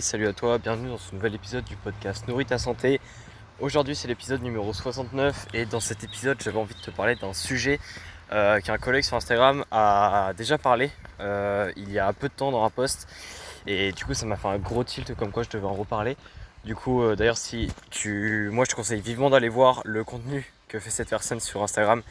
salut à toi, bienvenue dans ce nouvel épisode du podcast Nourris ta santé. Aujourd'hui c'est l'épisode numéro 69 et dans cet épisode j'avais envie de te parler d'un sujet euh, qu'un collègue sur Instagram a déjà parlé euh, il y a peu de temps dans un post et du coup ça m'a fait un gros tilt comme quoi je devais en reparler. Du coup euh, d'ailleurs si tu... Moi je te conseille vivement d'aller voir le contenu que fait cette personne sur Instagram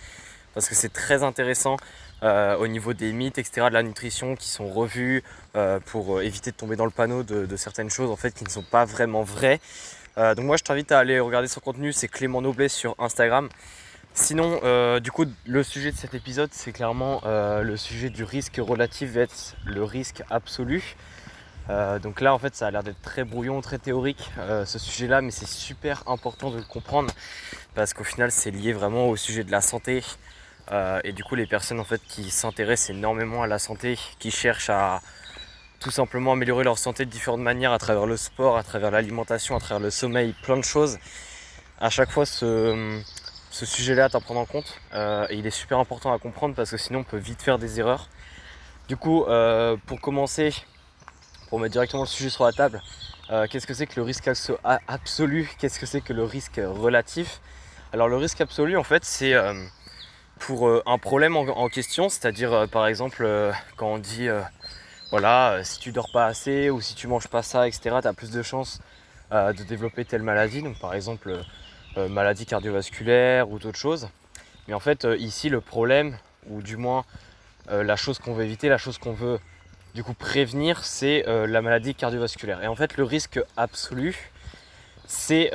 parce que c'est très intéressant euh, au niveau des mythes, etc., de la nutrition qui sont revus euh, pour euh, éviter de tomber dans le panneau de, certaines choses en fait qui ne sont pas vraiment vraies. donc moi je t'invite à aller regarder son contenu, c'est Clément Noblet sur Instagram. Sinon, du coup, le sujet de cet épisode, c'est clairement le sujet du risque relatif versus le risque absolu. donc là, en fait, ça a l'air d'être très brouillon, très théorique, ce sujet-là, mais c'est super important de le comprendre parce qu'au final, c'est lié vraiment au sujet de la santé, euh, et du coup, les personnes en fait qui s'intéressent énormément à la santé, qui cherchent à tout simplement améliorer leur santé de différentes manières à travers le sport, à travers l'alimentation, à travers le sommeil, plein de choses. À chaque fois, ce, sujet-là est à prendre en compte euh, et il est super important à comprendre parce que sinon on peut vite faire des erreurs. Du coup, euh, pour commencer, pour mettre directement le sujet sur la table, qu'est-ce que c'est que le risque absolu? Qu'est-ce que c'est que le risque relatif? Alors le risque absolu, en fait, c'est pour euh, un problème en, question, c'est-à-dire euh, par exemple euh, quand on dit voilà si tu dors pas assez ou si tu manges pas ça, etc. Tu as plus de chances de développer telle maladie, donc par exemple maladie cardiovasculaire ou d'autres choses. Mais en fait ici le problème, ou du moins la chose qu'on veut éviter, la chose qu'on veut du coup prévenir, c'est la maladie cardiovasculaire. Et en fait le risque absolu, c'est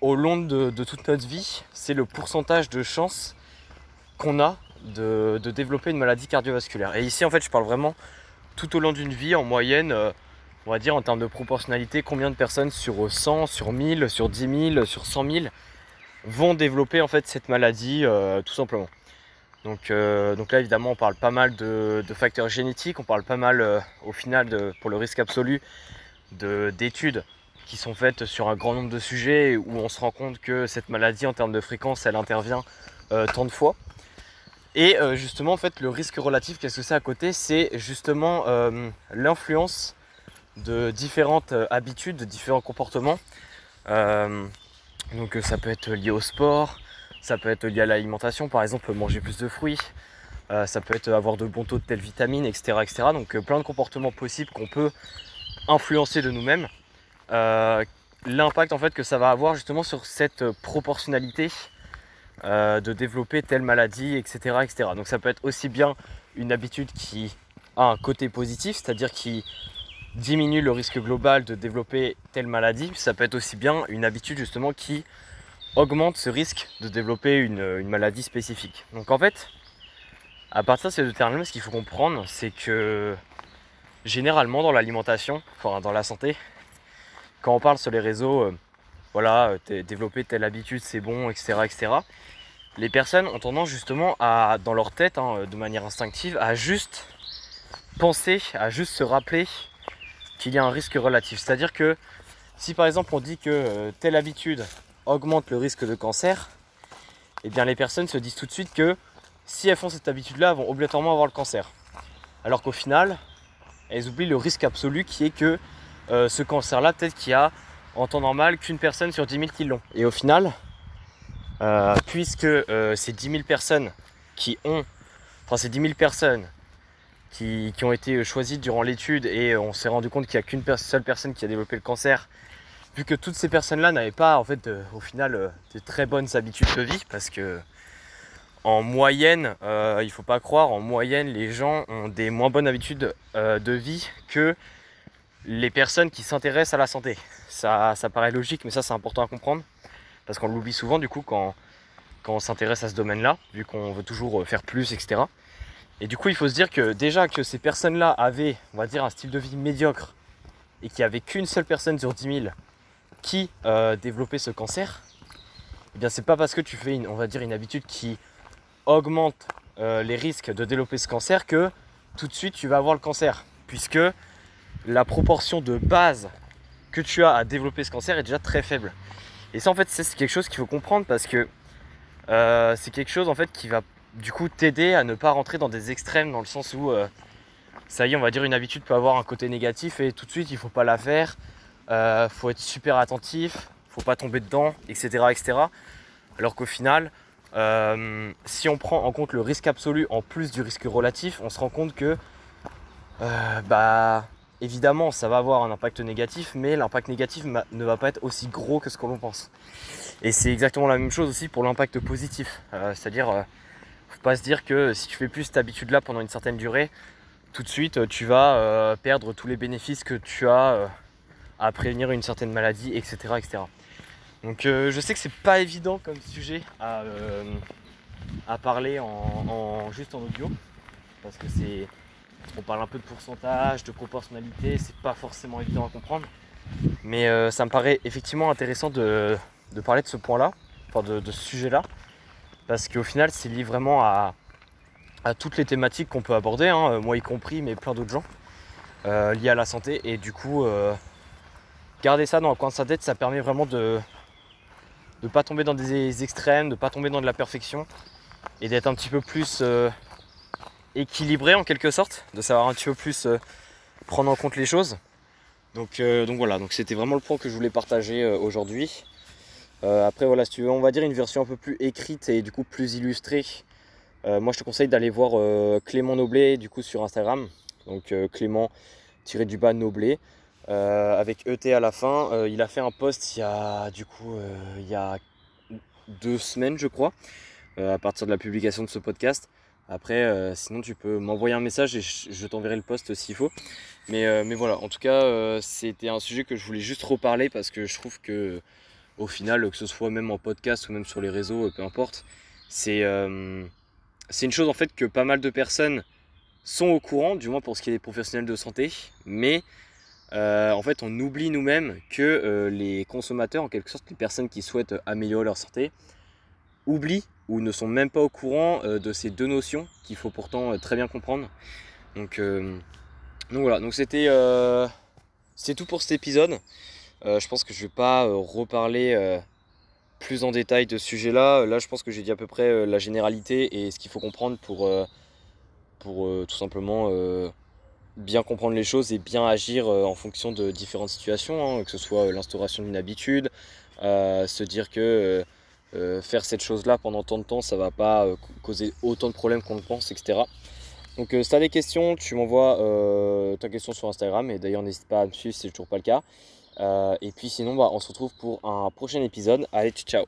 au long de, toute notre vie, c'est le pourcentage de chances qu'on a de, développer une maladie cardiovasculaire. Et ici, en fait, je parle vraiment tout au long d'une vie, en moyenne, euh, on va dire en termes de proportionnalité, combien de personnes sur 100, sur 1000, sur 10 000, sur 100 000 vont développer en fait cette maladie, euh, tout simplement. Donc, euh, donc, là, évidemment, on parle pas mal de, facteurs génétiques, on parle pas mal, au final, de, pour le risque absolu, d'études qui sont faites sur un grand nombre de sujets où on se rend compte que cette maladie en termes de fréquence elle intervient euh, tant de fois. Et euh, justement en fait le risque relatif qu'est-ce que c'est à côté? C'est justement euh, l'influence de différentes habitudes, de différents comportements. donc ça peut être lié au sport, ça peut être lié à l'alimentation, par exemple manger plus de fruits, ça peut être avoir de bons taux de telles vitamines, etc. etc. Donc plein de comportements possibles qu'on peut influencer de nous-mêmes. Euh, l'impact en fait que ça va avoir justement sur cette proportionnalité euh, de développer telle maladie, etc., etc. Donc ça peut être aussi bien une habitude qui a un côté positif, c'est-à-dire qui diminue le risque global de développer telle maladie, ça peut être aussi bien une habitude justement qui augmente ce risque de développer une, maladie spécifique. Donc en fait, à partir de ces deux termes-là, ce qu'il faut comprendre, c'est que généralement dans l'alimentation, enfin dans la santé, quand on parle sur les réseaux, euh, voilà, euh, développer telle habitude, c'est bon, etc., etc. Les personnes ont tendance justement à, dans leur tête, hein, de manière instinctive, à juste penser, à juste se rappeler qu'il y a un risque relatif. C'est-à-dire que si par exemple on dit que euh, telle habitude augmente le risque de cancer, eh bien les personnes se disent tout de suite que si elles font cette habitude-là, elles vont obligatoirement avoir le cancer. Alors qu'au final, elles oublient le risque absolu qui est que euh, ce cancer-là, peut-être qu'il y a en temps normal qu'une personne sur 10 000 qui l'ont. Et au final, euh, puisque euh, ces 10 000 personnes qui ont, enfin ces 10 000 personnes qui, ont été choisies durant l'étude et on s'est rendu compte qu'il n'y a qu'une seule personne qui a développé le cancer, vu que toutes ces personnes-là n'avaient pas en fait au final de très bonnes habitudes de vie, parce que en moyenne, il ne faut pas croire, en moyenne les gens ont des moins bonnes habitudes de vie que les personnes qui s'intéressent à la santé. Ça, ça paraît logique, mais ça c'est important à comprendre, parce qu'on l'oublie souvent du coup quand, quand on s'intéresse à ce domaine-là, vu qu'on veut toujours euh, faire plus, etc. Et du coup, il faut se dire que déjà que ces personnes-là avaient, on va dire, un style de vie médiocre, et qu'il n'y avait qu'une seule personne sur 10 000 qui euh, développait ce cancer, eh bien c'est pas parce que tu fais, une, on va dire, une habitude qui augmente euh, les risques de développer ce cancer que tout de suite tu vas avoir le cancer, puisque la proportion de base que tu as à développer ce cancer est déjà très faible. Et ça en fait c'est quelque chose qu'il faut comprendre parce que euh, c'est quelque chose en fait qui va du coup t'aider à ne pas rentrer dans des extrêmes dans le sens où euh, ça y est, on va dire une habitude peut avoir un côté négatif et tout de suite il faut pas la faire. Euh, faut être super attentif, faut pas tomber dedans, etc. etc. Alors qu'au final, euh, si on prend en compte le risque absolu en plus du risque relatif, on se rend compte que bah évidemment ça va avoir un impact négatif, mais l'impact négatif ne va pas être aussi gros que ce que l'on pense. Et c'est exactement la même chose aussi pour l'impact positif. C'est-à-dire, faut pas se dire que si tu fais plus cette habitude-là pendant une certaine durée, tout de suite tu vas perdre tous les bénéfices que tu as à prévenir une certaine maladie, etc. etc. Donc euh, je sais que c'est pas évident comme sujet à, euh, à parler en, juste en audio, parce que c'est. On parle un peu de pourcentage, de proportionnalité, c'est pas forcément évident à comprendre. Mais euh, ça me paraît effectivement intéressant de, parler de ce point-là, enfin de, ce sujet-là, parce qu'au final c'est lié vraiment à, toutes les thématiques qu'on peut aborder, hein, moi y compris, mais plein d'autres gens, liées à la santé. Et du coup, garder ça dans le coin de sa tête, ça permet vraiment de ne pas tomber dans des extrêmes, de ne pas tomber dans de la perfection et d'être un petit peu plus euh, équilibré en quelque sorte, de savoir un petit peu plus euh, prendre en compte les choses. Donc, euh, donc voilà, donc c'était vraiment le point que je voulais partager aujourd'hui. après voilà, si tu veux, on va dire une version un peu plus écrite et du coup plus illustrée. moi je te conseille d'aller voir Clément Noblet du coup sur Instagram. Donc Clément tiré du bas Noblet. Euh, avec ET à la fin. Euh, il a fait un post il y a du coup euh, il y a deux semaines je crois, à partir de la publication de ce podcast. Après, sinon tu peux m'envoyer un message et je, t'enverrai le post s'il faut. Mais, mais, voilà, en tout cas, c'était un sujet que je voulais juste reparler parce que je trouve que au final, que ce soit même en podcast ou même sur les réseaux, peu importe, c'est c'est une chose en fait que pas mal de personnes sont au courant, du moins pour ce qui est des professionnels de santé, mais euh, en fait, on oublie nous-mêmes que euh, les consommateurs, en quelque sorte, les personnes qui souhaitent améliorer leur santé, oublient ou ne sont même pas au courant euh, de ces deux notions qu'il faut pourtant très bien comprendre. Donc, donc voilà, donc c'était tout pour cet épisode. je pense que je ne vais pas reparler plus en détail de ce sujet-là. Là, je pense que j'ai dit à peu près la généralité et ce qu'il faut comprendre pour, pour tout simplement bien comprendre les choses et bien agir euh, en fonction de différentes situations, hein, que ce soit euh, l'instauration d'une habitude, euh, se dire que faire cette chose-là pendant tant de temps, ça va pas causer autant de problèmes qu'on le pense, etc. Donc si tu des questions, tu m'envoies ta question sur Instagram et d'ailleurs n'hésite pas à me suivre si c'est toujours pas le cas. et puis sinon, bah, on se retrouve pour un prochain épisode. Allez, ciao